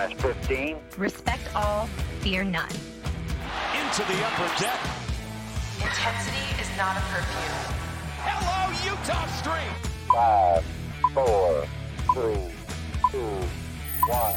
minus 15. Respect all, fear none. Into the upper deck. Intensity is not a perfume. Hello, Utah Street. Five, four, three, two, one.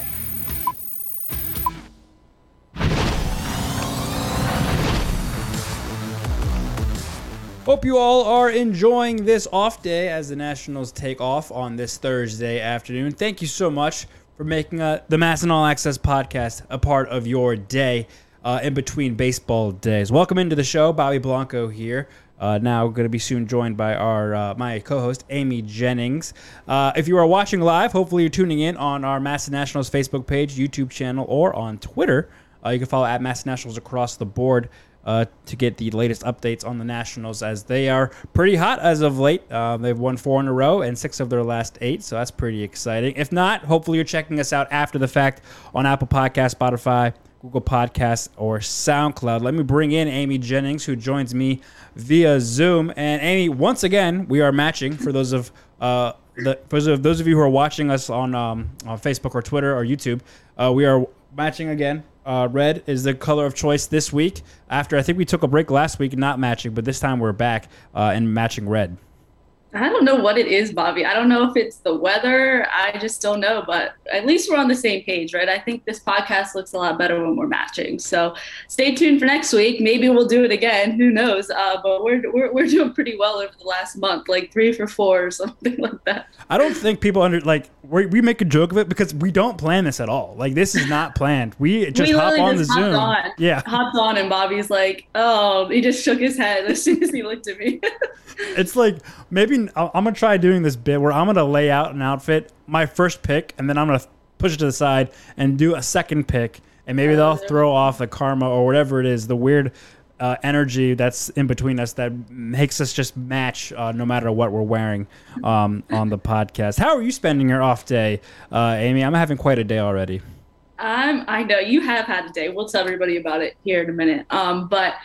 Hope you all are enjoying this off day as the Nationals take off on this Thursday afternoon. Thank you so much for making uh, the MASN All Access podcast a part of your day uh, in between baseball days. Welcome into the show. Bobby Blanco here. Uh, now going to be soon joined by our uh, my co-host Amy Jennings. Uh, if you are watching live, hopefully you're tuning in on our MASN Nationals Facebook page, YouTube channel, or on Twitter. Uh, you can follow at MASN Nationals across the board uh, to get the latest updates on the Nationals as they are pretty hot as of late. Uh, they've won four in a row and six of their last eight, so that's pretty exciting. If not, hopefully you're checking us out after the fact on Apple Podcast, Spotify, Google Podcasts, or SoundCloud. Let me bring in Amy Jennings, who joins me via Zoom. And Amy, once again, we are matching for those of uh, the, for those of those of you who are watching us on um, on Facebook or Twitter or YouTube. Uh, we are matching again. Uh, red is the color of choice this week. After I think we took a break last week, not matching, but this time we're back uh, and matching red. I don't know what it is, Bobby. I don't know if it's the weather. I just don't know, but at least we're on the same page, right? I think this podcast looks a lot better when we're matching. So stay tuned for next week. Maybe we'll do it again. Who knows? Uh, but we're, we're, we're doing pretty well over the last month, like three for four or something like that. I don't think people under like we we make a joke of it because we don't plan this at all. Like this is not planned. We just we hop on the just hopped Zoom. On, Yeah, Hopped on, and Bobby's like, oh, he just shook his head as soon as he looked at me. it's like maybe I'm gonna try doing this bit where I'm gonna lay out an outfit, my first pick, and then I'm gonna push it to the side and do a second pick, and maybe they'll throw off the karma or whatever it is, the weird uh, energy that's in between us that makes us just match uh, no matter what we're wearing um, on the podcast. How are you spending your off day, uh, Amy? I'm having quite a day already. Um, I know you have had a day. We'll tell everybody about it here in a minute. Um, but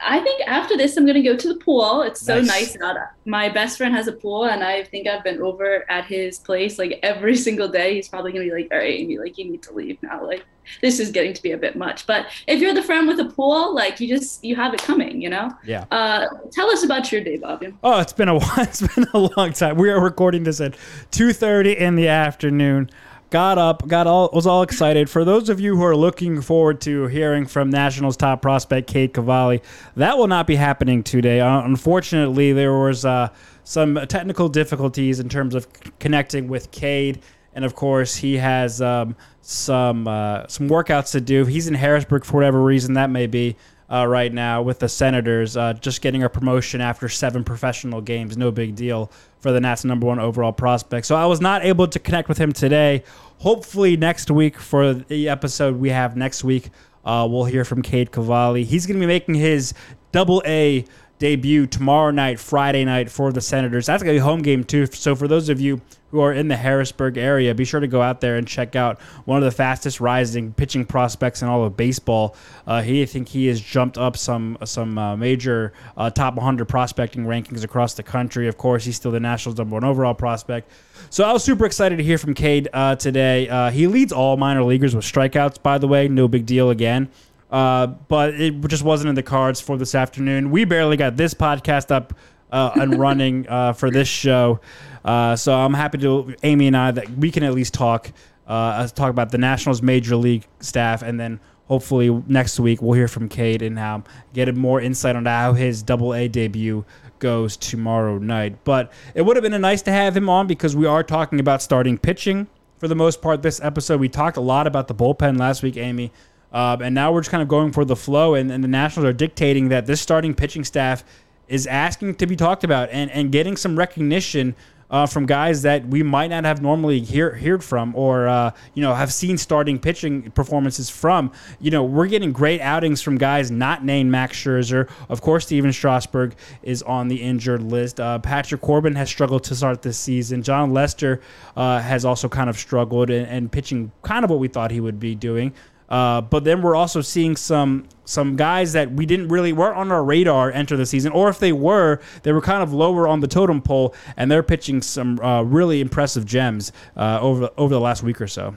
I think after this, I'm gonna go to the pool. It's so Nice. nice out. My best friend has a pool, and I think I've been over at his place like every single day. He's probably gonna be like, "All right, Amy, like you need to leave now. Like this is getting to be a bit much." But if you're the friend with a pool, like you just you have it coming, you know. Yeah. Uh, tell us about your day, Bobby. Oh, it's been a while. It's been a long time. We are recording this at 2:30 in the afternoon. Got up, got all was all excited. For those of you who are looking forward to hearing from Nationals top prospect Cade Cavalli, that will not be happening today. Uh, unfortunately, there was uh, some technical difficulties in terms of connecting with Cade, and of course, he has um, some uh, some workouts to do. He's in Harrisburg for whatever reason that may be uh, right now with the Senators, uh, just getting a promotion after seven professional games. No big deal for the Nats' number one overall prospect. So I was not able to connect with him today. Hopefully next week for the episode we have next week, uh, we'll hear from Cade Cavalli. He's going to be making his double A debut tomorrow night, Friday night for the Senators. That's going to be a home game too. So for those of you who are in the Harrisburg area, be sure to go out there and check out one of the fastest rising pitching prospects in all of baseball. Uh, he, I think he has jumped up some some uh, major uh, top 100 prospecting rankings across the country. Of course, he's still the Nationals' number one overall prospect. So I was super excited to hear from Cade uh, today. Uh, he leads all minor leaguers with strikeouts, by the way. No big deal again. Uh, but it just wasn't in the cards for this afternoon. We barely got this podcast up uh, and running uh, for this show. Uh, so I'm happy to Amy and I that we can at least talk uh, talk about the Nationals major league staff, and then hopefully next week we'll hear from Cade and um, get more insight on how his Double A debut goes tomorrow night. But it would have been nice to have him on because we are talking about starting pitching for the most part this episode. We talked a lot about the bullpen last week, Amy. Um, and now we're just kind of going for the flow, and, and the Nationals are dictating that this starting pitching staff is asking to be talked about and, and getting some recognition uh, from guys that we might not have normally hear, heard from or uh, you know have seen starting pitching performances from. You know, we're getting great outings from guys not named Max Scherzer. Of course, Stephen Strasburg is on the injured list. Uh, Patrick Corbin has struggled to start this season. Jon Lester uh, has also kind of struggled and, and pitching kind of what we thought he would be doing. Uh, but then we're also seeing some some guys that we didn't really weren't on our radar enter the season, or if they were, they were kind of lower on the totem pole, and they're pitching some uh, really impressive gems uh, over over the last week or so.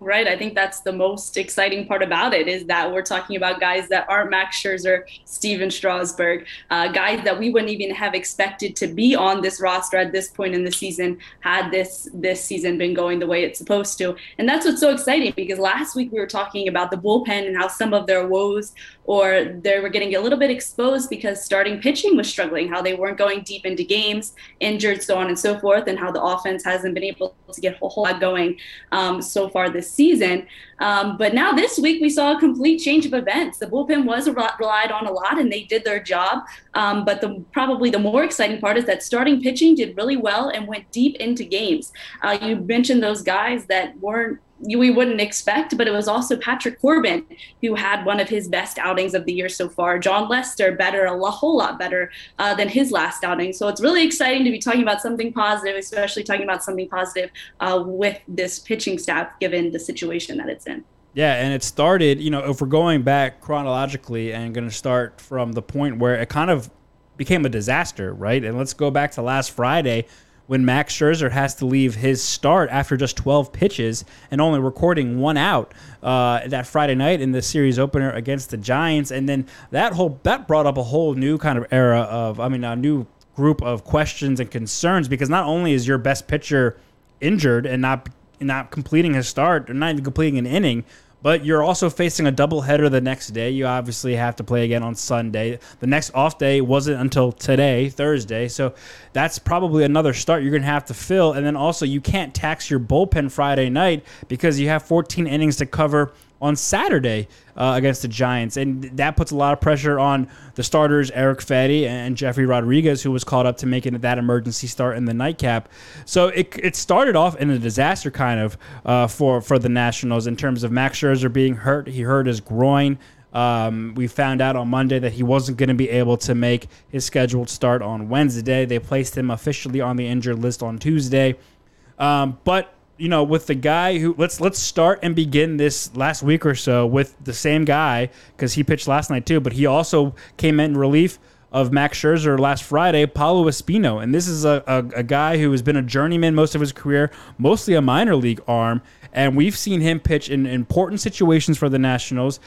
Right. I think that's the most exciting part about it is that we're talking about guys that aren't Max Scherzer, Stephen Strasburg, uh, guys that we wouldn't even have expected to be on this roster at this point in the season had this this season been going the way it's supposed to. And that's what's so exciting because last week we were talking about the bullpen and how some of their woes or they were getting a little bit exposed because starting pitching was struggling, how they weren't going deep into games, injured, so on and so forth, and how the offense hasn't been able to get a whole lot going um, so far this season. Um, but now this week we saw a complete change of events. The bullpen was relied on a lot, and they did their job. Um, but the probably the more exciting part is that starting pitching did really well and went deep into games. Uh, you mentioned those guys that weren't we wouldn't expect, but it was also Patrick Corbin who had one of his best outings of the year so far. Jon Lester better, a whole lot better uh, than his last outing. So it's really exciting to be talking about something positive, especially talking about something positive uh, with this pitching staff, given the situation that it's in. Yeah, and it started, you know, if we're going back chronologically and going to start from the point where it kind of became a disaster, right? And let's go back to last Friday when Max Scherzer has to leave his start after just 12 pitches and only recording one out uh, that Friday night in the series opener against the Giants, and then that whole that brought up a whole new kind of era of, I mean, a new group of questions and concerns because not only is your best pitcher injured and not not completing his start or not even completing an inning, but you're also facing a doubleheader the next day. You obviously have to play again on Sunday. The next off day wasn't until today, Thursday. So that's probably another start you're going to have to fill. And then also, you can't tax your bullpen Friday night because you have 14 innings to cover on Saturday uh, against the Giants. And that puts a lot of pressure on the starters, Eric Fedde and Jefry Rodriguez, who was called up to make it that emergency start in the nightcap. So it, it started off in a disaster kind of uh, for, for the Nationals in terms of Max Scherzer being hurt. He hurt his groin. Um, we found out on Monday that he wasn't going to be able to make his scheduled start on Wednesday. They placed him officially on the injured list on Tuesday. Um, but you know, with the guy who let's let's start and begin this last week or so with the same guy because he pitched last night too, but he also came in relief of Max Scherzer last Friday, Paolo Espino. And this is a, a, a, guy who has been a journeyman most of his career, mostly a minor league arm. And we've seen him pitch in important situations for the Nationals,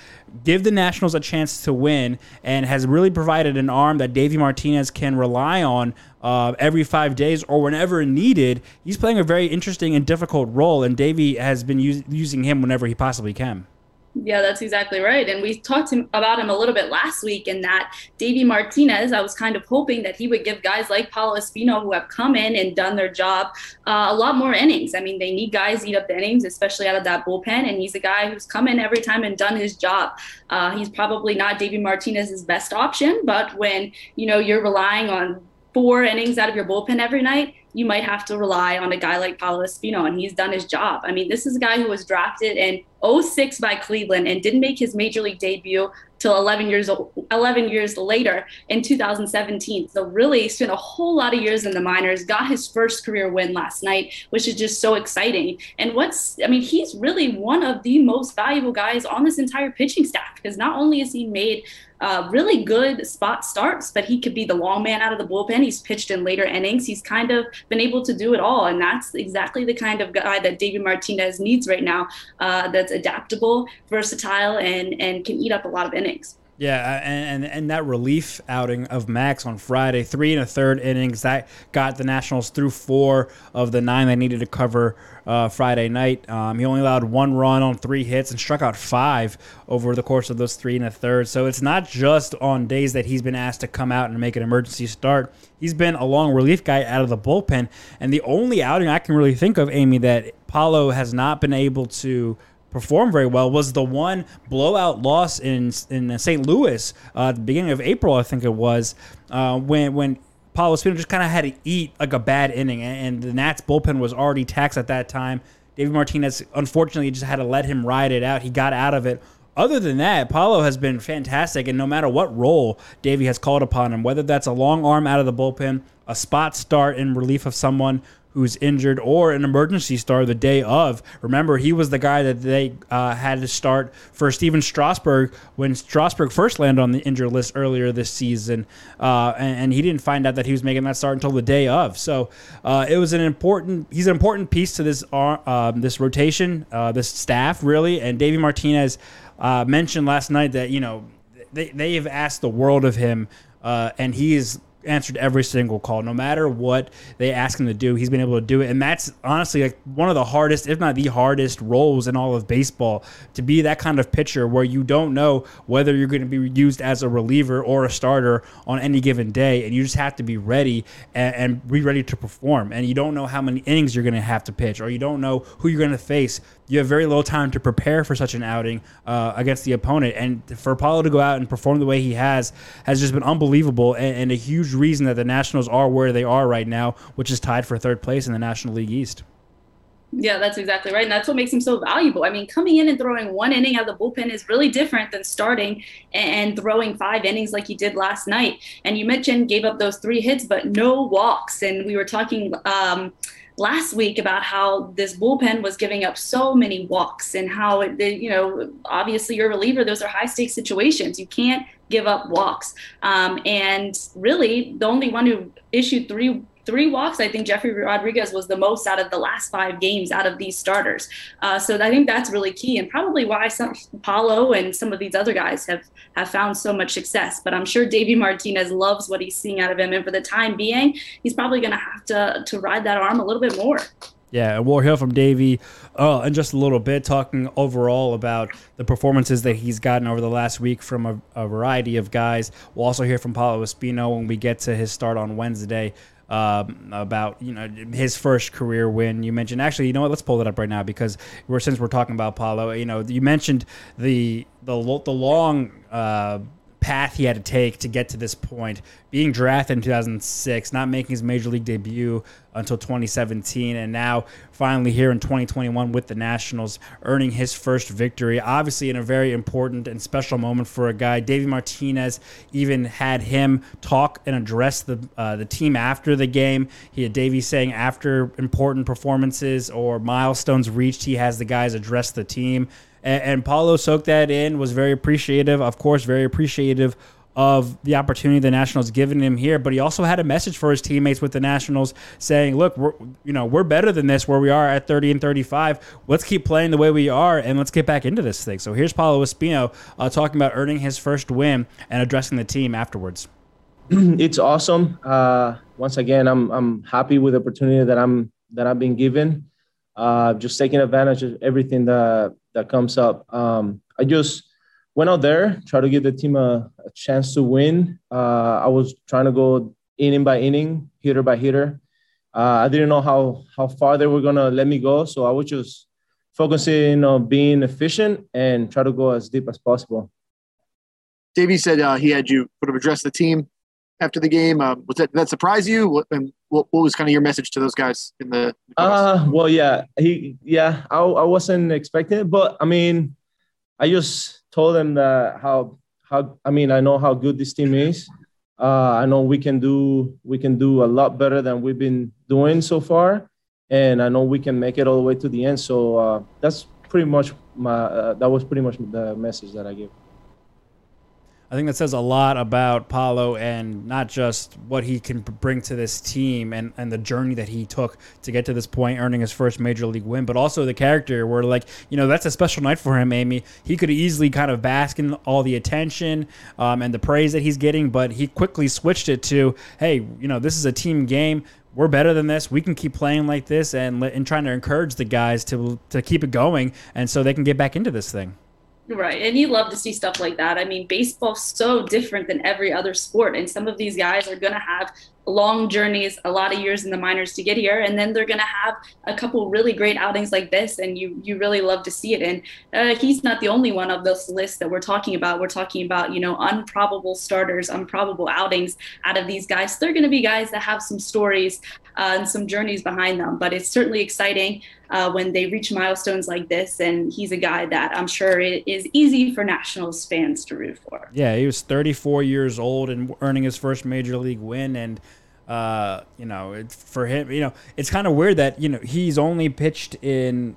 give the Nationals a chance to win, and has really provided an arm that Davey Martinez can rely on uh, every five days or whenever needed. He's playing a very interesting and difficult role, and Davey has been us- using him whenever he possibly can. Yeah, that's exactly right. And we talked about him a little bit last week and that Davey Martinez, I was kind of hoping that he would give guys like Paolo Espino who have come in and done their job uh, a lot more innings. I mean, they need guys eat up the innings, especially out of that bullpen. And he's a guy who's come in every time and done his job. Uh, he's probably not Davey Martinez's best option, but when, you know, you're relying on four innings out of your bullpen every night, you might have to rely on a guy like Paolo Espino, and he's done his job. I mean, this is a guy who was drafted in 06 by Cleveland and didn't make his major league debut till 11 years 11 years later in 2017. So really spent a whole lot of years in the minors, got his first career win last night, which is just so exciting. And what's I mean, he's really one of the most valuable guys on this entire pitching staff because not only has he made uh, really good spot starts, but he could be the long man out of the bullpen. He's pitched in later innings. He's kind of been able to do it all, and that's exactly the kind of guy that David Martinez needs right now. Uh, that's adaptable, versatile, and and can eat up a lot of innings. Yeah, and, and, and that relief outing of Max on Friday, three and a third innings, that got the Nationals through four of the nine they needed to cover uh, Friday night. Um, he only allowed one run on three hits and struck out five over the course of those three and a third. So it's not just on days that he's been asked to come out and make an emergency start. He's been a long relief guy out of the bullpen. And the only outing I can really think of, Amy, that Paolo has not been able to – performed very well was the one blowout loss in in St. Louis uh, at the beginning of April, I think it was, uh, when when Paolo Espino just kind of had to eat like a bad inning, and, the Nats bullpen was already taxed at that time. David Martinez unfortunately just had to let him ride it out. He got out of it. Other than that, Paolo has been fantastic, and no matter what role Davey has called upon him, whether that's a long arm out of the bullpen, a spot start in relief of someone who's injured or an emergency star the day of. Remember, he was the guy that they uh, had to start for Stephen Strasburg when Strasburg first landed on the injured list earlier this season, uh, and, and, he didn't find out that he was making that start until the day of. So uh, it was an important. He's an important piece to this uh, um, this rotation, uh, this staff really. And Davey Martinez uh, mentioned last night that you know they they have asked the world of him, and he is answered every single call, no matter what they ask him to do. He's been able to do it, and that's honestly like one of the hardest, if not the hardest, roles in all of baseball to be that kind of pitcher where you don't know whether you're going to be used as a reliever or a starter on any given day, and you just have to be ready and, and be ready to perform. And you don't know how many innings you're going to have to pitch, or you don't know who you're going to face you have very little time to prepare for such an outing uh, against the opponent. And for Paolo to go out and perform the way he has has just been unbelievable and, and, a huge reason that the Nationals are where they are right now, which is tied for third place in the National League East. Yeah, that's exactly right. And that's what makes him so valuable. I mean, coming in and throwing one inning out of the bullpen is really different than starting and throwing five innings like he did last night. And you mentioned gave up those three hits, but no walks. And we were talking. Um, last week about how this bullpen was giving up so many walks and how it, you know obviously you're a reliever those are high stakes situations. You can't give up walks. Um, and really the only one who issued three three walks. I think Jefry Rodriguez was the most out of the last five games out of these starters. Uh, so I think that's really key and probably why some Paolo and some of these other guys have have found so much success. But I'm sure Davey Martinez loves what he's seeing out of him, and for the time being, he's probably going to have to to ride that arm a little bit more. Yeah, and we'll hear from Davey uh, in just a little bit, talking overall about the performances that he's gotten over the last week from a, a variety of guys. We'll also hear from Paolo Espino when we get to his start on Wednesday um, about you know his first career win. You mentioned actually, you know what? Let's pull it up right now because we're since we're talking about Paolo. You know, you mentioned the the the long. Uh, path he had to take to get to this point. Being drafted in 2006, not making his major league debut until 2017, and now finally here in 2021 with the Nationals, earning his first victory. Obviously, in a very important and special moment for a guy. Davey Martinez even had him talk and address the uh, the team after the game. He had Davey saying after important performances or milestones reached, he has the guys address the team. And, and Paolo soaked that in, was very appreciative, of course, very appreciative of the opportunity the Nationals given him here, but he also had a message for his teammates with the Nationals saying, "Look, we're you know we're better than this where we are at 30 and 35. Let's keep playing the way we are and let's get back into this thing." So here's Paolo Espino uh, talking about earning his first win and addressing the team afterwards. It's awesome. Uh, once again, I'm I'm happy with the opportunity that I'm that I've been given. Uh, just taking advantage of everything that that comes up. Um, I just went out there, try to give the team a, a chance to win. Uh, I was trying to go inning by inning, hitter by hitter. Uh, I didn't know how how far they were gonna let me go, so I was just focusing on being efficient and try to go as deep as possible. Davey said uh, he had you sort of address the team after the game. Uh, was that that surprise you? What, and what, what was kind of your message to those guys in the? uh, well, yeah, he, yeah, I, I wasn't expecting it, but I mean, I just told them that how, how, I mean, I know how good this team is. Uh, I know we can do, we can do a lot better than we've been doing so far, and I know we can make it all the way to the end. So uh, that's pretty much my, uh, that was pretty much the message that I gave. I think that says a lot about Paolo and not just what he can bring to this team and, and the journey that he took to get to this point, earning his first major league win, but also the character where, like, you know, that's a special night for him, Amy. He could easily kind of bask in all the attention um, and the praise that he's getting, but he quickly switched it to, hey, you know, this is a team game we're better than this. We can keep playing like this and and trying to encourage the guys to to keep it going, and so they can get back into this thing. Right. And you love to see stuff like that. I mean, baseball's so different than every other sport. And some of these guys are going to have long journeys, a lot of years in the minors to get here, and then they're going to have a couple really great outings like this, and you you really love to see it. And uh, he's not the only one of this list that we're talking about. We're talking about you know improbable starters, unprobable outings out of these guys. They're going to be guys that have some stories uh, and some journeys behind them, but it's certainly exciting. Uh, when they reach milestones like this. And he's a guy that I'm sure it is easy for Nationals fans to root for. Yeah, he was 34 years old and earning his first major league win. And Uh, you know, for him, you know, it's kind of weird that you know he's only pitched in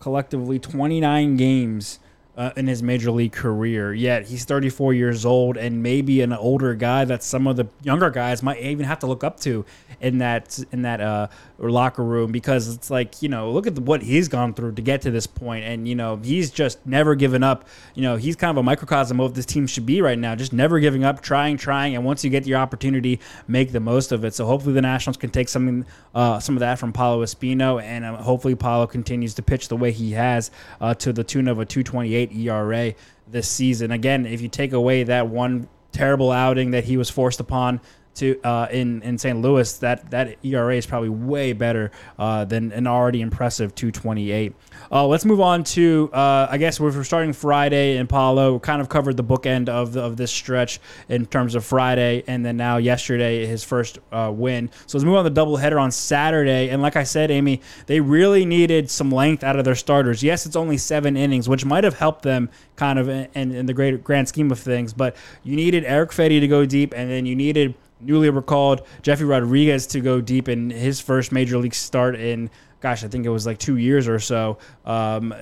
collectively 29 games uh, in his major league career. Yet he's 34 years old and maybe an older guy that some of the younger guys might even have to look up to in that in that uh, locker room because it's like you know look at the, what he's gone through to get to this point and you know he's just never given up. You know he's kind of a microcosm of what this team should be right now, just never giving up, trying, trying, and once you get your opportunity, make the most of it. So hopefully the Nationals can take something uh, some of that from Paolo Espino and uh, hopefully Paolo continues to pitch the way he has uh, to the tune of a 228 ERA this season. Again, if you take away that one terrible outing that he was forced upon to uh, in in St. Louis, that that ERA is probably way better uh, than an already impressive 228. Uh, let's move on to uh, I guess we're starting Friday in Paolo. Kind of covered the bookend of of this stretch in terms of Friday, and then now yesterday his first uh, win. So let's move on to the doubleheader on Saturday. And like I said, Amy, they really needed some length out of their starters. Yes, it's only seven innings, which might have helped them kind of in, in the great grand scheme of things. But you needed Eric Fedde to go deep, and then you needed newly recalled Jefry Rodriguez to go deep in his first major league start in gosh, I think it was like two years or so, um,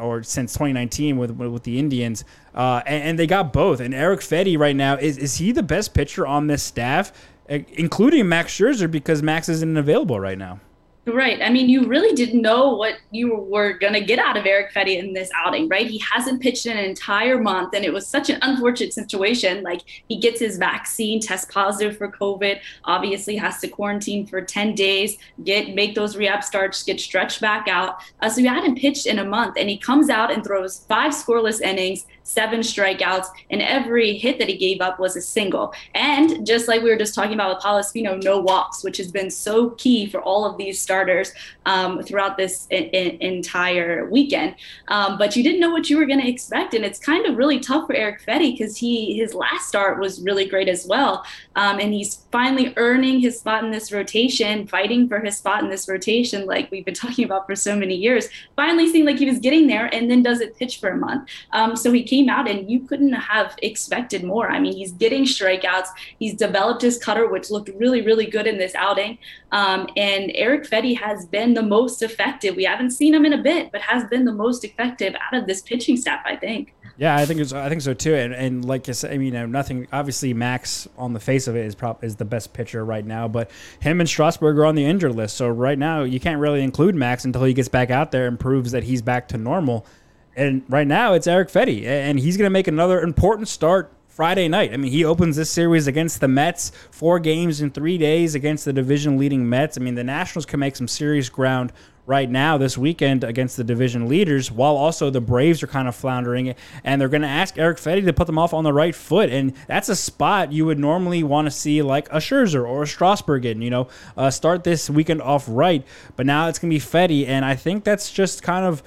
or since 2019 with with the Indians, uh, and, and, they got both. And Eric Fedde right now is is he the best pitcher on this staff, including Max Scherzer because Max isn't available right now. Right. I mean, you really didn't know what you were going to get out of Eric Fedde in this outing, right? He hasn't pitched in an entire month, and it was such an unfortunate situation. Like, he gets his vaccine, test positive for COVID, obviously has to quarantine for 10 days, get make those rehab starts, get stretched back out. Uh, so he hadn't pitched in a month, and he comes out and throws five scoreless innings, seven strikeouts, and every hit that he gave up was a single. And just like we were just talking about with Paolo Espino, no walks, which has been so key for all of these starters um, throughout this in, in, entire weekend. Um, but you didn't know what you were going to expect, and it's kind of really tough for Eric Fedde because he his last start was really great as well, um, and he's finally earning his spot in this rotation, fighting for his spot in this rotation, like we've been talking about for so many years. Finally, seemed like he was getting there, and then doesn't pitch for a month. Um, so he came out and you couldn't have expected more. I mean, he's getting strikeouts. He's developed his cutter, which looked really, really good in this outing. Um, and Eric Fedde has been the most effective. We haven't seen him in a bit, but has been the most effective out of this pitching staff, I think. Yeah, I think it's, I think so too. And, and like I said, I mean, uh, nothing. Obviously, Max on the face of it is prop is the best pitcher right now. But him and Strasburg are on the injured list, so right now you can't really include Max until he gets back out there and proves that he's back to normal. And right now it's Eric Fedde, and he's going to make another important start Friday night. I mean, he opens this series against the Mets, four games in three days against the division leading Mets. I mean, the Nationals can make some serious ground right now this weekend against the division leaders, while also the Braves are kind of floundering, and they're going to ask Eric Fedde to put them off on the right foot, and that's a spot you would normally want to see like a Scherzer or a Strasburg in, you know, uh, start this weekend off right, but now it's going to be Fedde, and I think that's just kind of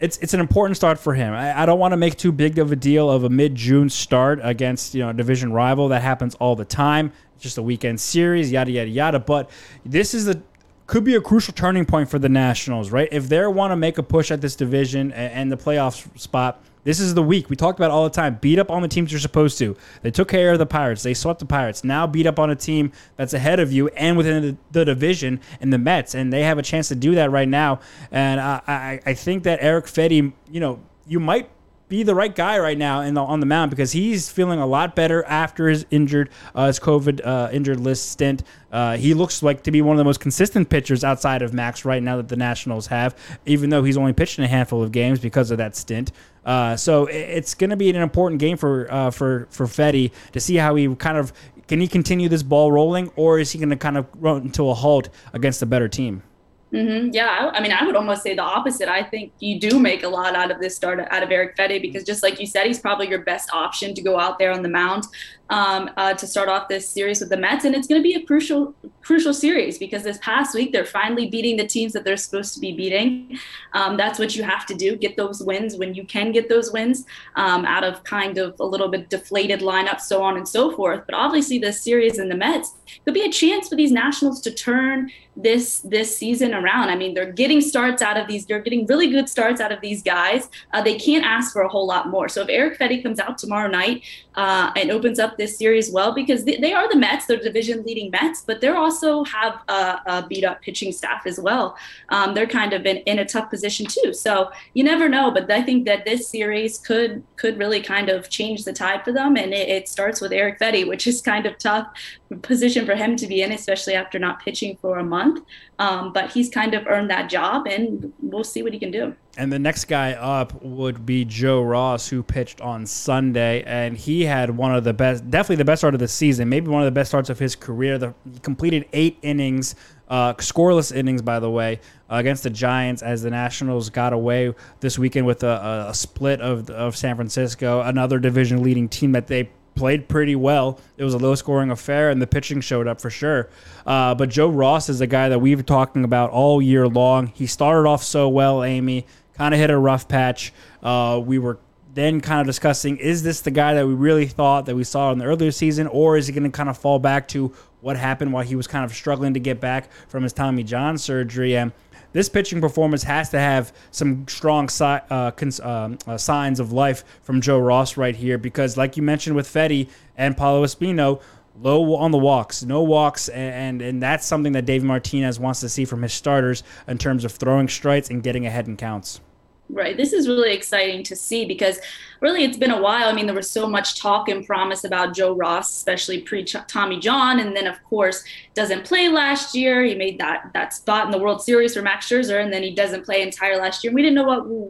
it's it's an important start for him. I, I don't want to make too big of a deal of a mid June start against you know a division rival. That happens all the time. It's just a weekend series, yada yada yada. But this is a could be a crucial turning point for the Nationals, right? If they want to make a push at this division and, and the playoff spot, this is the week. We talked about all the time. Beat up on the teams you're supposed to. They took care of the Pirates. They swept the Pirates. Now beat up on a team that's ahead of you and within the, the division and the Mets. And they have a chance to do that right now. And I, I, I think that Eric Fedde, you know, you might be the right guy right now the, on the mound because he's feeling a lot better after his injured uh, his COVID uh, injured list stint. Uh, he looks like to be one of the most consistent pitchers outside of Max right now that the Nationals have, even though he's only pitched in a handful of games because of that stint. Uh, so it's going to be an important game for uh, for for Fedde to see how he kind of can he continue this ball rolling or is he going to kind of run into a halt against a better team. Mm-hmm. Yeah, I, I, mean, I would almost say the opposite. I think you do make a lot out of this start out of Eric Fedde because, just like you said, he's probably your best option to go out there on the mound um, uh, to start off this series with the Mets, and it's going to be a crucial, crucial series because this past week they're finally beating the teams that they're supposed to be beating. Um, that's what you have to do: get those wins when you can get those wins um, out of kind of a little bit deflated lineup, so on and so forth. But obviously, this series in the Mets could be a chance for these Nationals to turn this this season around. I mean, they're getting starts out of these. They're getting really good starts out of these guys. Uh, they can't ask for a whole lot more. So if Eric Fedde comes out tomorrow night uh, and opens up this series well because they, they are the Mets, they're division leading Mets, but they also have a, a, beat up pitching staff as well. Um, they're kind of in, in a tough position too. So you never know, but I think that this series could could really kind of change the tide for them. And it, it starts with Eric Fedde, which is kind of tough position for him to be in, especially after not pitching for a month. Um, but he's kind of earned that job, and we'll see what he can do. And the next guy up would be Joe Ross, who pitched on Sunday, and he had one of the best, definitely the best start of the season, maybe one of the best starts of his career. The, he completed eight innings, uh, scoreless innings, by the way, uh, against the Giants as the Nationals got away this weekend with a, a split of, of San Francisco, another division leading team that they played pretty well. It was a low scoring affair, and the pitching showed up for sure. Uh, but Joe Ross is a guy that we've been talking about all year long. He started off so well, Amy, kind of hit a rough patch. Uh, we were then kind of discussing is this the guy that we really thought that we saw in the earlier season, or is he going to kind of fall back to what happened while he was kind of struggling to get back from his Tommy John surgery? And this pitching performance has to have some strong si- uh, cons- um, uh, signs of life from Joe Ross right here because, like you mentioned with Fedde and Paolo Espino, low on the walks, no walks, and, and, and that's something that Dave Martinez wants to see from his starters in terms of throwing strikes and getting ahead in counts. Right. This is really exciting to see because really it's been a while. I mean, there was so much talk and promise about Joe Ross, especially pre Tommy John. And then, of course, doesn't play last year. He made that that spot in the World Series for Max Scherzer, and then he doesn't play entire last year. We didn't know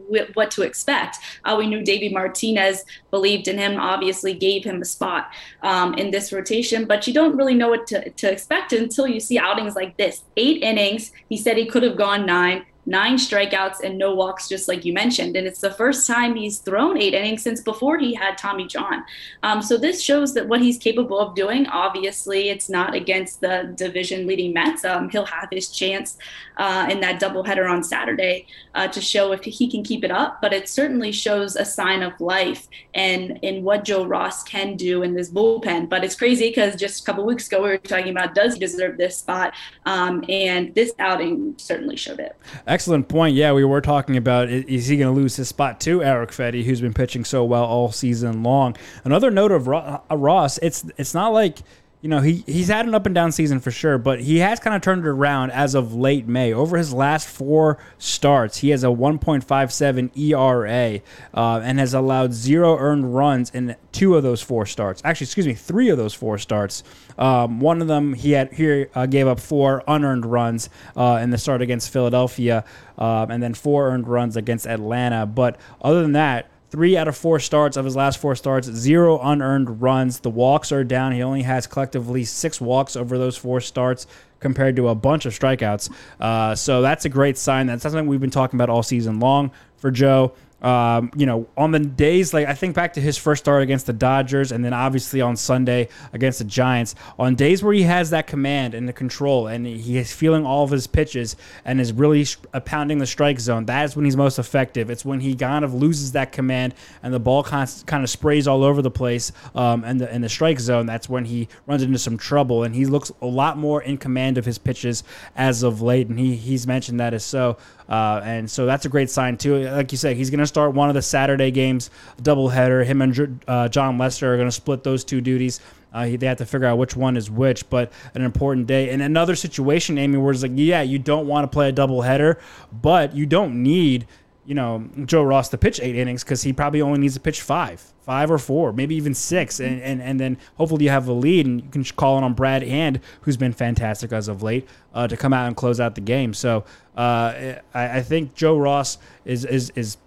what what to expect. Uh, we knew Davey Martinez believed in him, obviously gave him a spot um, in this rotation, but you don't really know what to, to expect until you see outings like this. Eight innings. He said he could have gone nine nine strikeouts and no walks, just like you mentioned. And it's the first time he's thrown eight innings since before he had Tommy John. Um, so this shows that what he's capable of doing. Obviously, it's not against the division leading Mets. Um, he'll have his chance uh, in that doubleheader on Saturday uh, to show if he can keep it up. But it certainly shows a sign of life and in what Joe Ross can do in this bullpen. But it's crazy because just a couple weeks ago we were talking about does he deserve this spot, um, and this outing certainly showed it. Excellent point. Yeah, we were talking about is he going to lose his spot to Eric Fedde, who's been pitching so well all season long. Another note of uh, Ross, it's it's not like you know, he, he's had an up and down season for sure, but he has kind of turned it around as of late May. Over his last four starts, he has a 1.57 ERA uh, and has allowed zero earned runs in two of those four starts. Actually, excuse me, three of those four starts. Um, one of them he had here uh, gave up four unearned runs uh, in the start against Philadelphia, um, and then four earned runs against Atlanta. But other than that, Three out of four starts of his last four starts, zero unearned runs. The walks are down. He only has collectively six walks over those four starts compared to a bunch of strikeouts. Uh, so that's a great sign. That's something we've been talking about all season long for Joe. Um, you know, on the days like I think back to his first start against the Dodgers, and then obviously on Sunday against the Giants. On days where he has that command and the control, and he is feeling all of his pitches and is really uh, pounding the strike zone, that is when he's most effective. It's when he kind of loses that command and the ball kind of, sprays all over the place um, and the the strike zone. That's when he runs into some trouble, and he looks a lot more in command of his pitches as of late. And he he's mentioned that as so. Uh, and so that's a great sign too. Like you said, he's going to start one of the Saturday games, doubleheader. Him and uh, Jon Lester are going to split those two duties. Uh, they have to figure out which one is which, but an important day. And another situation, Amy, where it's like, yeah, you don't want to play a doubleheader, but you don't need you know Joe Ross to pitch eight innings because he probably only needs to pitch five, five or four, maybe even six, and and, and then hopefully you have a lead and you can call in on Brad Hand, who's been fantastic as of late, uh, to come out and close out the game. So I, I think Joe Ross is is is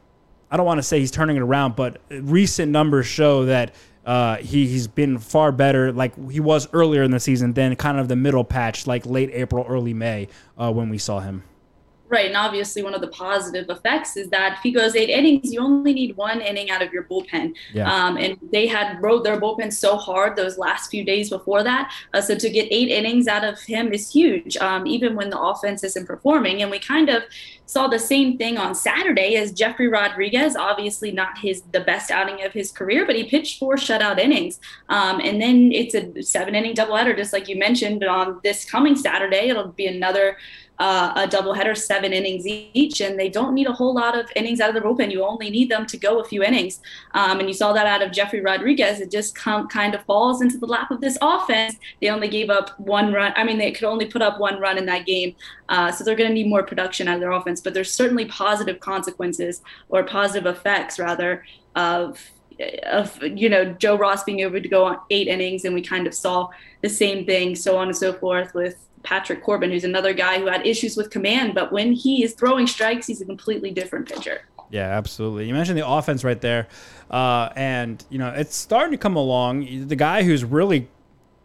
I don't want to say he's turning it around, but recent numbers show that. Uh, he he's been far better, like he was earlier in the season, than kind of the middle patch, like late April, early May, uh, when we saw him. Right. And obviously, one of the positive effects is that if he goes eight innings, you only need one inning out of your bullpen. Yeah. Um, and they had rode their bullpen so hard those last few days before that. Uh, so to get eight innings out of him is huge, um, even when the offense isn't performing. And we kind of saw the same thing on Saturday as Jefry Rodriguez, obviously not his the best outing of his career, but he pitched four shutout innings. Um, and then it's a seven inning doubleheader, just like you mentioned. But on this coming Saturday, it'll be another uh, a doubleheader, seven innings each, and they don't need a whole lot of innings out of the bullpen. You only need them to go a few innings. Um, and you saw that out of Jefry Rodriguez. It just kind of falls into the lap of this offense. They only gave up one run. I mean, they could only put up one run in that game. Uh, so they're going to need more production out of their offense. But there's certainly positive consequences or positive effects, rather, of of you know Joe Ross being able to go on eight innings, and we kind of saw the same thing, so on and so forth with Patrick Corbin, who's another guy who had issues with command, but when he is throwing strikes, he's a completely different pitcher. Yeah, absolutely. You mentioned the offense right there, uh, and you know it's starting to come along. The guy who's really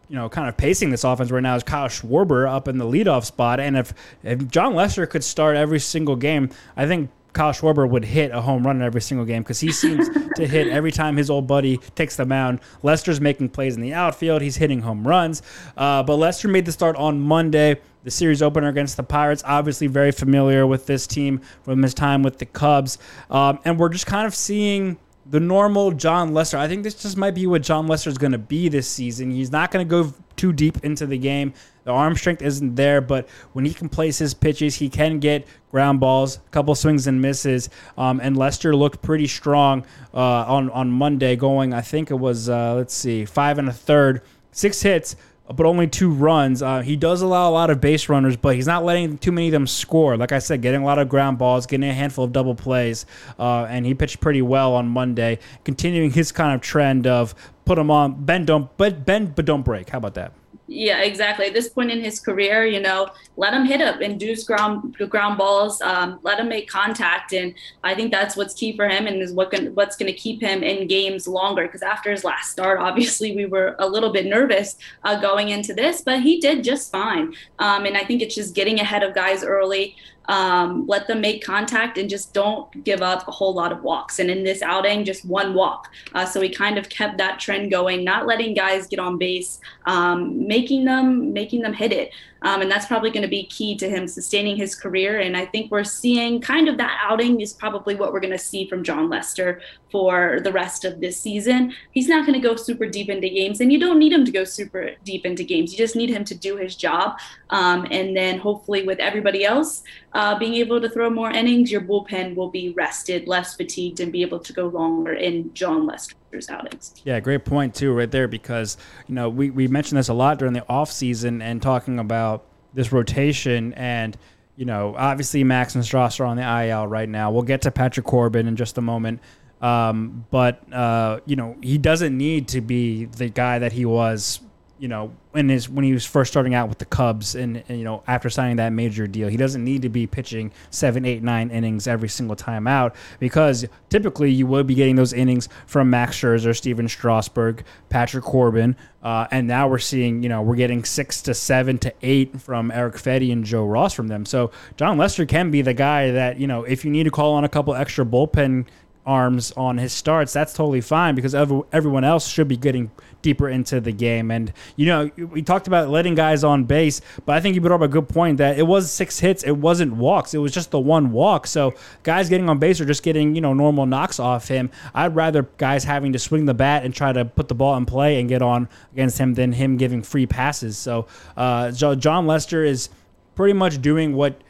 you know, kind of pacing this offense right now is Kyle Schwarber up in the leadoff spot. And if, if John Lester could start every single game, I think Kyle Schwarber would hit a home run in every single game because he seems to hit every time his old buddy takes the mound. Lester's making plays in the outfield. He's hitting home runs. Uh, but Lester made the start on Monday, the series opener against the Pirates. Obviously, very familiar with this team from his time with the Cubs. Um, and we're just kind of seeing the normal Jon Lester. I think this just might be what Jon Lester is going to be this season. He's not going to go too deep into the game. The arm strength isn't there, but when he can place his pitches, he can get ground balls, a couple swings and misses. Um, and Lester looked pretty strong uh, on on Monday, going I think it was uh, let's see five and a third, six hits, but only two runs. Uh, he does allow a lot of base runners, but he's not letting too many of them score. Like I said, getting a lot of ground balls, getting a handful of double plays, uh, and he pitched pretty well on Monday, continuing his kind of trend of put him on bend don't but bend but don't break. How about that? Yeah, exactly. At this point in his career, you know, let him hit up, induce ground ground balls, um, let him make contact, and I think that's what's key for him, and is what can, what's going to keep him in games longer. Because after his last start, obviously we were a little bit nervous uh, going into this, but he did just fine. Um, and I think it's just getting ahead of guys early um, let them make contact and just don't give up a whole lot of walks. And in this outing, just one walk. Uh, so we kind of kept that trend going, not letting guys get on base, um, making them making them hit it. Um, and that's probably going to be key to him sustaining his career. And I think we're seeing kind of that outing is probably what we're going to see from Jon Lester for the rest of this season. He's not going to go super deep into games, and you don't need him to go super deep into games. You just need him to do his job. Um, and then hopefully, with everybody else uh, being able to throw more innings, your bullpen will be rested, less fatigued, and be able to go longer in Jon Lester's outings. Yeah, great point too, right there, because you know we, we mentioned this a lot during the off season and talking about this rotation and you know obviously Max and Strasser on the IL right now. We'll get to Patrick Corbin in just a moment. Um, but uh, you know he doesn't need to be the guy that he was you know, in his when he was first starting out with the Cubs, and, and, you know after signing that major deal, he doesn't need to be pitching seven, eight, nine innings every single time out because typically you would be getting those innings from Max Scherzer, Stephen Strasburg, Patrick Corbin, uh, and now we're seeing you know we're getting six to seven to eight from Eric Fedde and Joe Ross from them. So Jon Lester can be the guy that you know if you need to call on a couple extra bullpen arms on his starts, that's totally fine because everyone else should be getting deeper into the game. And, you know, we talked about letting guys on base, but I think you brought up a good point that it was six hits. It wasn't walks. It was just the one walk. So guys getting on base are just getting, you know, normal knocks off him. I'd rather guys having to swing the bat and try to put the ball in play and get on against him than him giving free passes. So uh, Jon Lester is pretty much doing what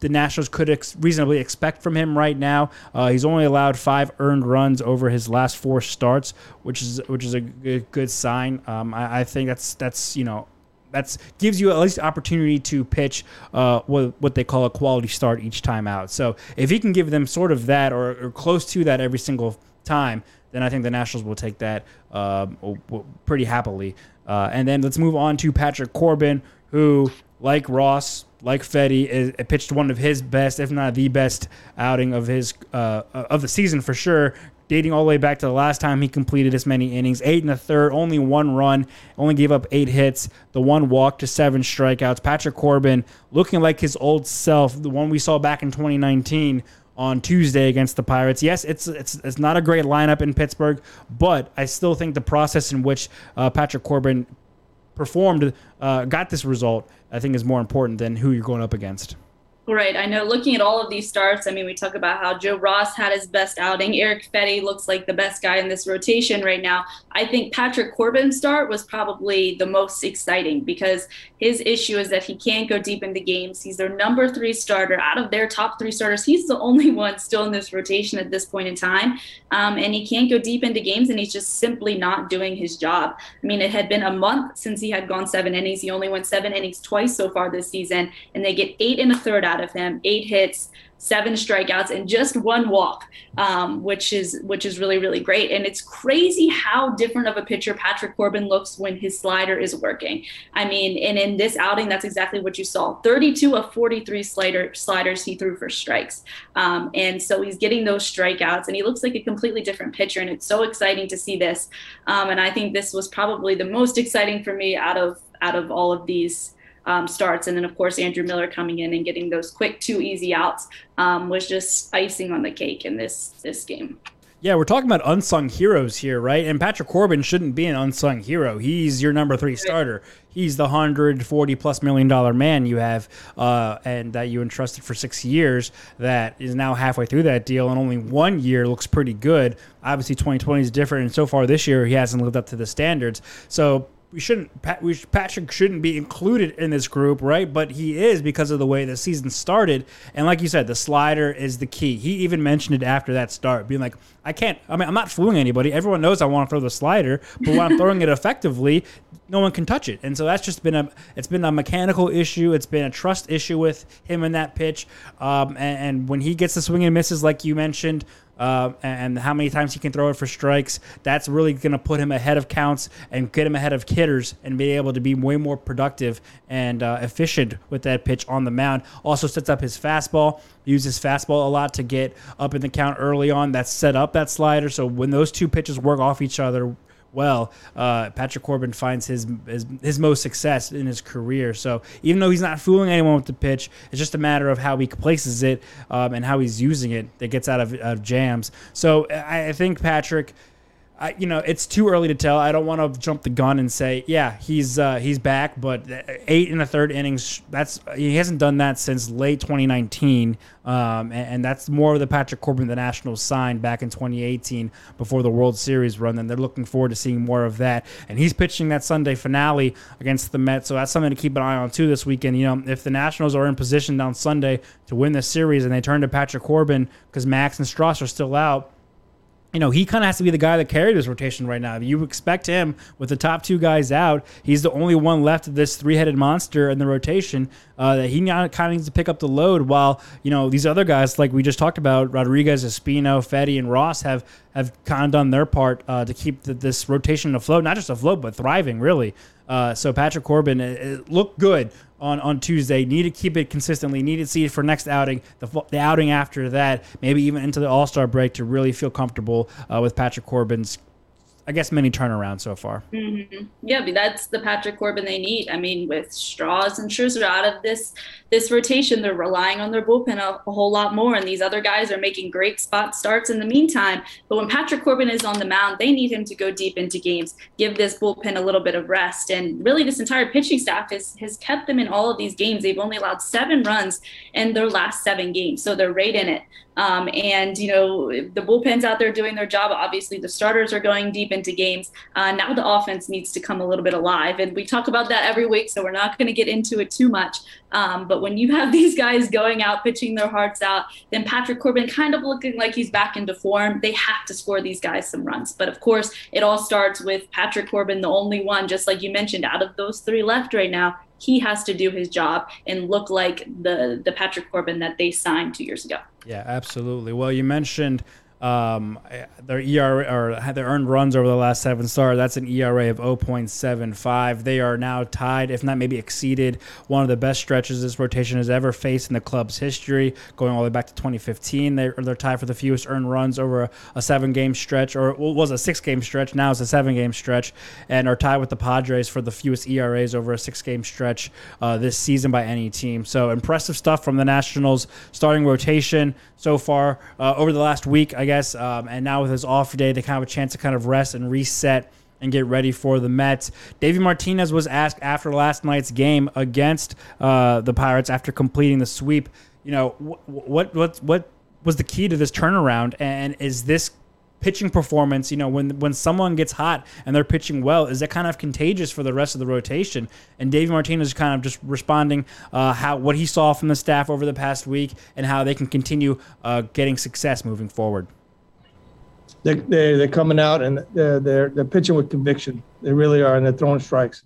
the Nationals could ex- reasonably expect from him right now. Uh, he's only allowed five earned runs over his last four starts, which is which is a good, good sign. Um, I, I, think that's that's you know that's gives you at least opportunity to pitch uh, what what they call a quality start each time out. So if he can give them sort of that or, or close to that every single time, then I think the Nationals will take that um, pretty happily. Uh, and then let's move on to Patrick Corbin, who like Ross like Fedde, is, pitched one of his best, if not the best, outing of his uh, of the season for sure. Dating all the way back to the last time he completed this many innings, eight and a third, only one run, only gave up eight hits, the one walk to seven strikeouts. Patrick Corbin looking like his old self, the one we saw back in 2019 on Tuesday against the Pirates. Yes, it's it's it's not a great lineup in Pittsburgh, but I still think the process in which uh, Patrick Corbin performed, uh, got this result, I think is more important than who you're going up against. Right. I know looking at all of these starts, I mean, we talk about how Joe Ross had his best outing. Eric Fedde looks like the best guy in this rotation right now. I think Patrick Corbin's start was probably the most exciting because his issue is that he can't go deep into games. He's their number three starter. Out of their top three starters, he's the only one still in this rotation at this point in time. Um, and he can't go deep into games, and he's just simply not doing his job. I mean, it had been a month since he had gone seven innings. He only went seven innings twice so far this season, and they get eight and a third out out of him, eight hits, seven strikeouts, and just one walk, um, which is which is really really great. And it's crazy how different of a pitcher Patrick Corbin looks when his slider is working. I mean, and in this outing, that's exactly what you saw. 32 of 43 slider sliders he threw for strikes, um, and so he's getting those strikeouts, and he looks like a completely different pitcher. And it's so exciting to see this. Um, and I think this was probably the most exciting for me out of out of all of these um, starts. And then, of course, Andrew Miller coming in and getting those quick two easy outs um, was just icing on the cake in this this game. Yeah, we're talking about unsung heroes here, right? And Patrick Corbin shouldn't be an unsung hero. He's your number three starter. He's the hundred forty plus million dollar man you have, uh, and that you entrusted for six years. That is now halfway through that deal, and only one year looks pretty good. Obviously, twenty twenty is different, and so far this year he hasn't lived up to the standards. So we shouldn't we, Patrick shouldn't be included in this group, right? But he is because of the way the season started. And like you said, the slider is the key. He even mentioned it after that start, being like, I can't I mean, I'm not fooling anybody. Everyone knows I want to throw the slider, but when I'm throwing it effectively, no one can touch it. And so that's just been a it's been a mechanical issue. It's been a trust issue with him in that pitch. Um, and, and when he gets the swing and misses, like you mentioned, uh, and how many times he can throw it for strikes. That's really going to put him ahead of counts and get him ahead of hitters and be able to be way more productive and uh, efficient with that pitch on the mound. Also sets up his fastball, uses fastball a lot to get up in the count early on. That's set up that slider. So when those two pitches work off each other well, uh, Patrick Corbin finds his, his, his most success in his career. So even though he's not fooling anyone with the pitch, it's just a matter of how he places it um, and how he's using it that gets out of, of jams. So I, I think Patrick I, you know, it's too early to tell. I don't want to jump the gun and say, yeah, he's uh, he's back, but eight in the third innings. That's he hasn't done that since late 2019, um, and, and, that's more of the Patrick Corbin the Nationals signed back in 2018 before the World Series run. And they're looking forward to seeing more of that. And he's pitching that Sunday finale against the Mets, so that's something to keep an eye on too this weekend. You know, if the Nationals are in position on Sunday to win the series and they turn to Patrick Corbin because Max and Stras are still out you know, he kind of has to be the guy that carried this rotation right now. You expect him with the top two guys out. He's the only one left of this three-headed monster in the rotation uh, that he kind of needs to pick up the load. While you know these other guys, like we just talked about, Rodriguez, Espino, Fedde, and Ross have have kind of done their part uh, to keep the, this rotation afloat, not just afloat but thriving, really. Uh, so Patrick Corbin it, it looked good on, on Tuesday. Need to keep it consistently. Need to see it for next outing, the, the outing after that, maybe even into the All Star break to really feel comfortable uh, with Patrick Corbin's I guess many turnarounds so far. Mm-hmm. Yeah, but that's the Patrick Corbin they need. I mean, with Stras and Scherzer out of this this rotation, they're relying on their bullpen a, a, whole lot more, and these other guys are making great spot starts in the meantime. But when Patrick Corbin is on the mound, they need him to go deep into games, give this bullpen a little bit of rest, and really this entire pitching staff has has kept them in all of these games. They've only allowed seven runs in their last seven games, so they're right in it. Um, and you know the bullpen's out there doing their job. Obviously, the starters are going deep into games. Uh, now the offense needs to come a little bit alive, and we talk about that every week. So we're not going to get into it too much. Um, but when you have these guys going out pitching their hearts out, then Patrick Corbin kind of looking like he's back into form. They have to score these guys some runs. But of course, it all starts with Patrick Corbin, the only one, just like you mentioned, out of those three left right now he has to do his job and look like the the Patrick Corbin that they signed two years ago. Yeah, absolutely. Well, you mentioned um, their ERA or their earned runs over the last seven starts. That's an ERA of 0.75. They are now tied, if not maybe exceeded, one of the best stretches this rotation has ever faced in the club's history, going all the way back to 2015. They're, they're tied for the fewest earned runs over a, a seven game stretch, or it was a six game stretch. Now it's a seven game stretch, and are tied with the Padres for the fewest ERAs over a six game stretch uh, this season by any team. So impressive stuff from the Nationals starting rotation so far uh, over the last week. I guess. Um, and now with his off day, they kind of have a chance to kind of rest and reset and get ready for the Mets. Davey Martinez was asked after last night's game against uh, the Pirates after completing the sweep. you know, wh- what what what was the key to this turnaround, and is this pitching performance, you know, when when someone gets hot and they're pitching well, is that kind of contagious for the rest of the rotation? And Davey Martinez is kind of just responding uh, how what he saw from the staff over the past week and how they can continue uh, getting success moving forward. They they they're coming out and they're they're, they're pitching with conviction. They really are, and they're throwing strikes.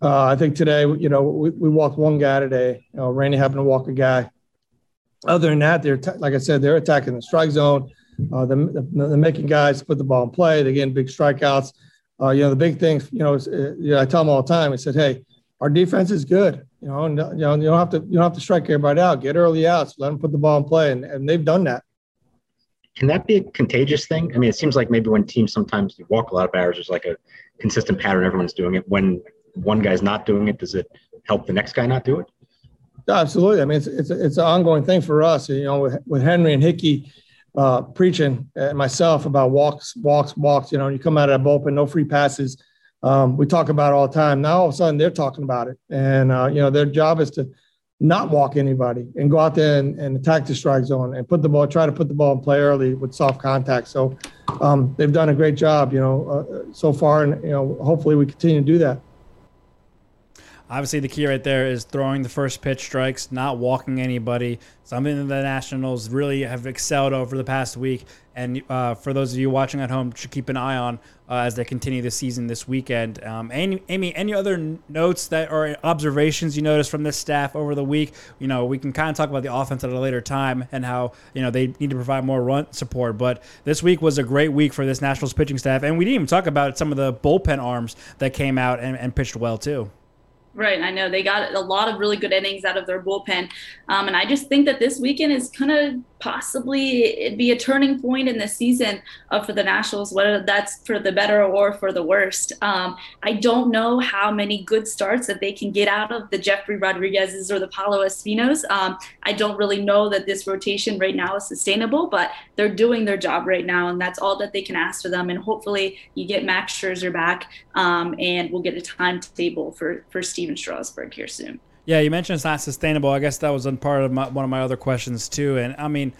Uh, I think today, you know, we, we walked one guy today. You know, Randy happened to walk a guy. Other than that, they're like I said, they're attacking the strike zone uh, they're, they're, making guys put the ball in play. They're getting big strikeouts. Uh, you know, the big thing, you know, is, uh, you know, I tell them all the time. I said, hey, our defense is good. You know, and, you know, you don't have to you don't have to strike everybody out. Get early outs. Let them put the ball in play, and, and they've done that. Can that be a contagious thing? I mean, it seems like maybe when teams sometimes walk a lot of hours, there's like a consistent pattern. Everyone's doing it. When one guy's not doing it, does it help the next guy not do it? Absolutely. I mean, it's it's it's an ongoing thing for us. You know, with, with Henry and Hickey, uh, preaching and myself about walks, walks, walks. You know, you come out of that bullpen, no free passes. Um, we talk about it all the time. Now all of a sudden they're talking about it, and uh, you know their job is to not walk anybody and go out there and, and, attack the strike zone and put the ball, try to put the ball in play early with soft contact. So um, they've done a great job, you know, uh, so far, and you know hopefully we continue to do that. Obviously, the key right there is throwing the first pitch strikes, not walking anybody. Something that the Nationals really have excelled over the past week. And uh, for those of you watching at home, should keep an eye on uh, as they continue the season this weekend. Um, Amy, Amy, any other notes that or observations you noticed from this staff over the week? You know, we can kind of talk about the offense at a later time and how you know they need to provide more run support. But this week was a great week for this Nationals pitching staff, and we didn't even talk about some of the bullpen arms that came out and, and pitched well too. Right, I know they got a lot of really good innings out of their bullpen, um, and I just think that this weekend is kind of possibly it'd be a turning point in the season uh, for the Nationals, whether that's for the better or for the worst. Um, I don't know how many good starts that they can get out of the Jefry Rodriguez's or the Paolo Espinos. Um, I don't really know that this rotation right now is sustainable, but they're doing their job right now, and that's all that they can ask for them. And hopefully, you get Max Scherzer back, um, and we'll get a timetable for for Stephen Strasburg here soon. Yeah, you mentioned it's not sustainable. I guess that was part of my, one of my other questions too. And I mean,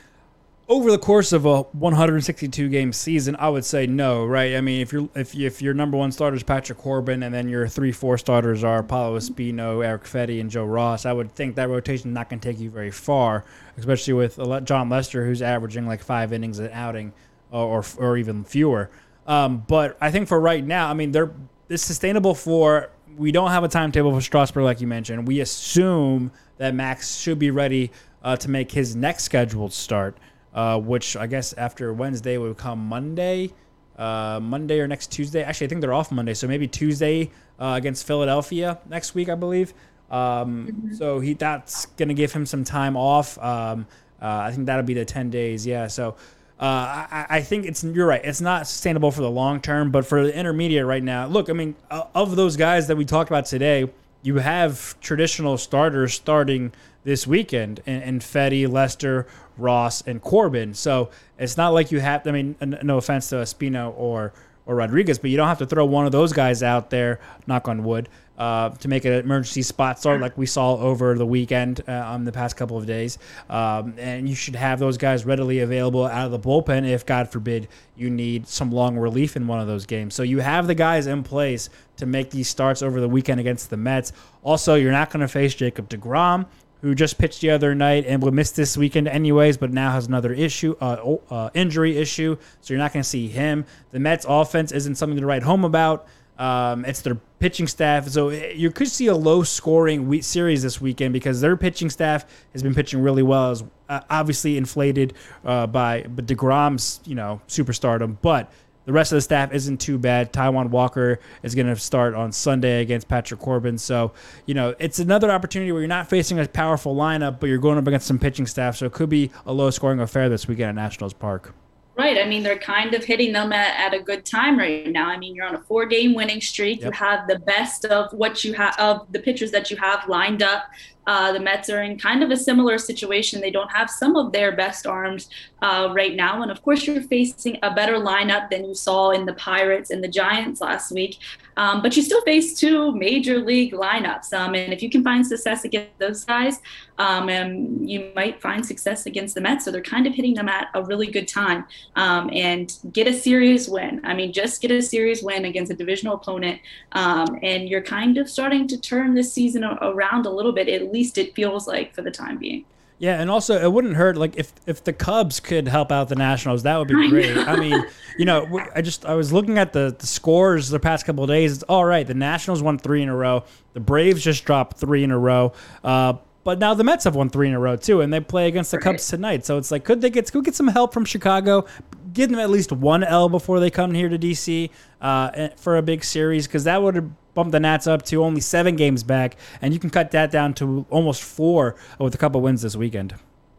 over the course of a 162 game season, I would say no, right? I mean, if you're if you, if your number one starter is Patrick Corbin, and then your three four starters are Paolo Espino, Eric Fedde, and Joe Ross, I would think that rotation is not going to take you very far, especially with Jon Lester, who's averaging like five innings an outing, or or even fewer. Um, but I think for right now, I mean, they're it's sustainable for we don't have a timetable for Strasburg, like you mentioned. We assume that Max should be ready uh, to make his next scheduled start, uh, which I guess after Wednesday would come Monday, uh, Monday or next Tuesday. Actually, I think they're off Monday, so maybe Tuesday uh, against Philadelphia next week, I believe. Um, mm-hmm. So he that's gonna give him some time off. Um, uh, I think that'll be the ten days. Yeah. So uh, I, I, think it's you're right. It's not sustainable for the long term, but for the intermediate right now. Look, I mean, uh, of those guys that we talked about today, you have traditional starters starting this weekend, and, and Fedde, Lester, Ross, and Corbin. So it's not like you have. I mean, no offense to Espino or or Rodriguez, but you don't have to throw one of those guys out there. Knock on wood uh, to make an emergency spot start like we saw over the weekend uh, on the past couple of days. Um, and you should have those guys readily available out of the bullpen if, God forbid, you need some long relief in one of those games. So you have the guys in place to make these starts over the weekend against the Mets. Also, you're not going to face Jacob deGrom who just pitched the other night and will miss this weekend anyways, but now has another issue, uh, uh, injury issue. So you're not going to see him. The Mets offense isn't something to write home about. Um, it's their pitching staff. So eh, you could see a low scoring series this weekend because their pitching staff has been pitching really well, as uh, obviously inflated uh, by deGrom's, you know, superstardom. But the rest of the staff isn't too bad. Taijuan Walker is going to start on Sunday against Patrick Corbin. So, you know, it's another opportunity where you're not facing a powerful lineup, but you're going up against some pitching staff. So it could be a low scoring affair this weekend at Nationals Park. Right. I mean, they're kind of hitting them at, at a good time right now. I mean, you're on a four game winning streak. Yep. You have the best of what you have, of the pitchers that you have lined up Uh, the Mets are in kind of a similar situation. They don't have some of their best arms uh, right now. And of course, you're facing a better lineup than you saw in the Pirates and the Giants last week. Um, but you still face two major league lineups. Um, and if you can find success against those guys, um, and you might find success against the Mets. So they're kind of hitting them at a really good time um, and get a series win. I mean, just get a series win against a divisional opponent. Um, and you're kind of starting to turn this season around a little bit. At least it feels like for the time being. Yeah, and also it wouldn't hurt like if if the Cubs could help out the Nationals, that would be great. I mean, you know, I just I was looking at the, the scores the past couple of days. It's all right. The Nationals won three in a row. The Braves just dropped three in a row. Uh, but now the Mets have won three in a row too, and they play against the Cubs tonight. So it's like, could they get could get some help from Chicago? Give them at least one L before they come here to DC uh, eh, for a big series, because that would bumped the Nats up to only seven games back, and you can cut that down to almost four with a couple wins this weekend.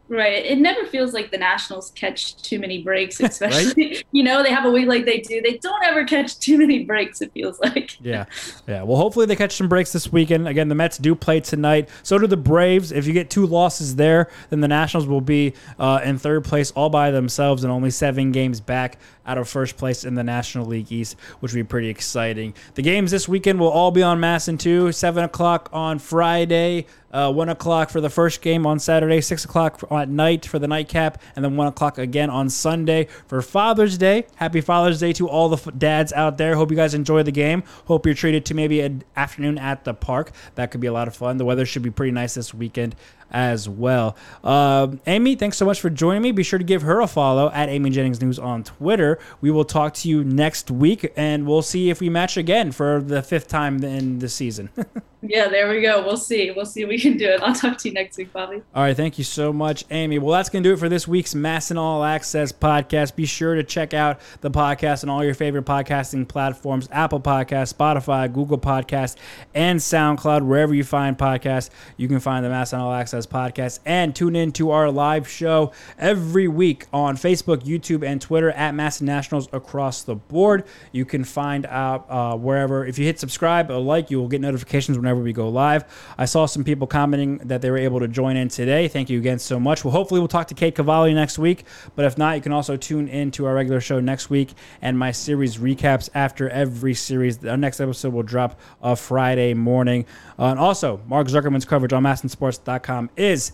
Right. It never feels like the Nationals catch too many breaks, especially, right? you know, they have a week like they do. They don't ever catch too many breaks, it feels like. Yeah. Yeah. Well, hopefully they catch some breaks this weekend. Again, the Mets do play tonight. So do the Braves. If you get two losses there, then the Nationals will be uh, in third place all by themselves and only seven games back out of first place in the National League East, which will be pretty exciting. The games this weekend will all be on MASN 2, 7 o'clock on Friday uh, 1 o'clock for the first game on Saturday, 6 o'clock at night for the nightcap, and then 1 o'clock again on Sunday for Father's Day. Happy Father's Day to all the dads out there. Hope you guys enjoy the game. Hope you're treated to maybe an afternoon at the park. That could be a lot of fun. The weather should be pretty nice this weekend as well. Uh, Amy, thanks so much for joining me. Be sure to give her a follow at Amy Jennings News on Twitter. We will talk to you next week, and we'll see if we match again for the fifth time in the season. yeah, there we go. We'll see. We'll see if we can do it. I'll talk to you next week, Bobby. All right. Thank you so much, Amy. Well, that's going to do it for this week's MASN All Access podcast. Be sure to check out the podcast on all your favorite podcasting platforms Apple Podcasts, Spotify, Google Podcasts, and SoundCloud. Wherever you find podcasts, you can find the MASN All Access podcast. And tune in to our live show every week on Facebook, YouTube, and Twitter at MASN Nationals across the board. You can find out uh, wherever. If you hit subscribe or like, you will get notifications whenever we go live. I saw some people commenting that they were able to join in today. Thank you again so much. Well, hopefully we'll talk to Kate Cavalli next week. But if not, you can also tune in to our regular show next week and my series recaps after every series. Our next episode will drop a Friday morning. Uh, and also, Mark Zuckerman's coverage on masnsports.com is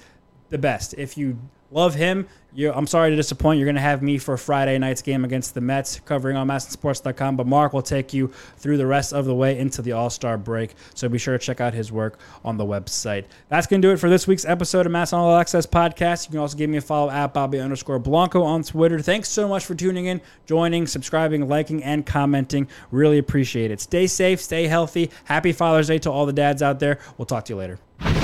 the best. If you love him, you, I'm sorry to disappoint. You're going to have me for Friday night's game against the Mets covering on MASNsports.com. but Mark will take you through the rest of the way into the All Star break. So be sure to check out his work on the website. That's going to do it for this week's episode of MASN All Access Podcast. You can also give me a follow at Bobby underscore Blanco on Twitter. Thanks so much for tuning in, joining, subscribing, liking, and commenting. Really appreciate it. Stay safe, stay healthy. Happy Father's Day to all the dads out there. We'll talk to you later.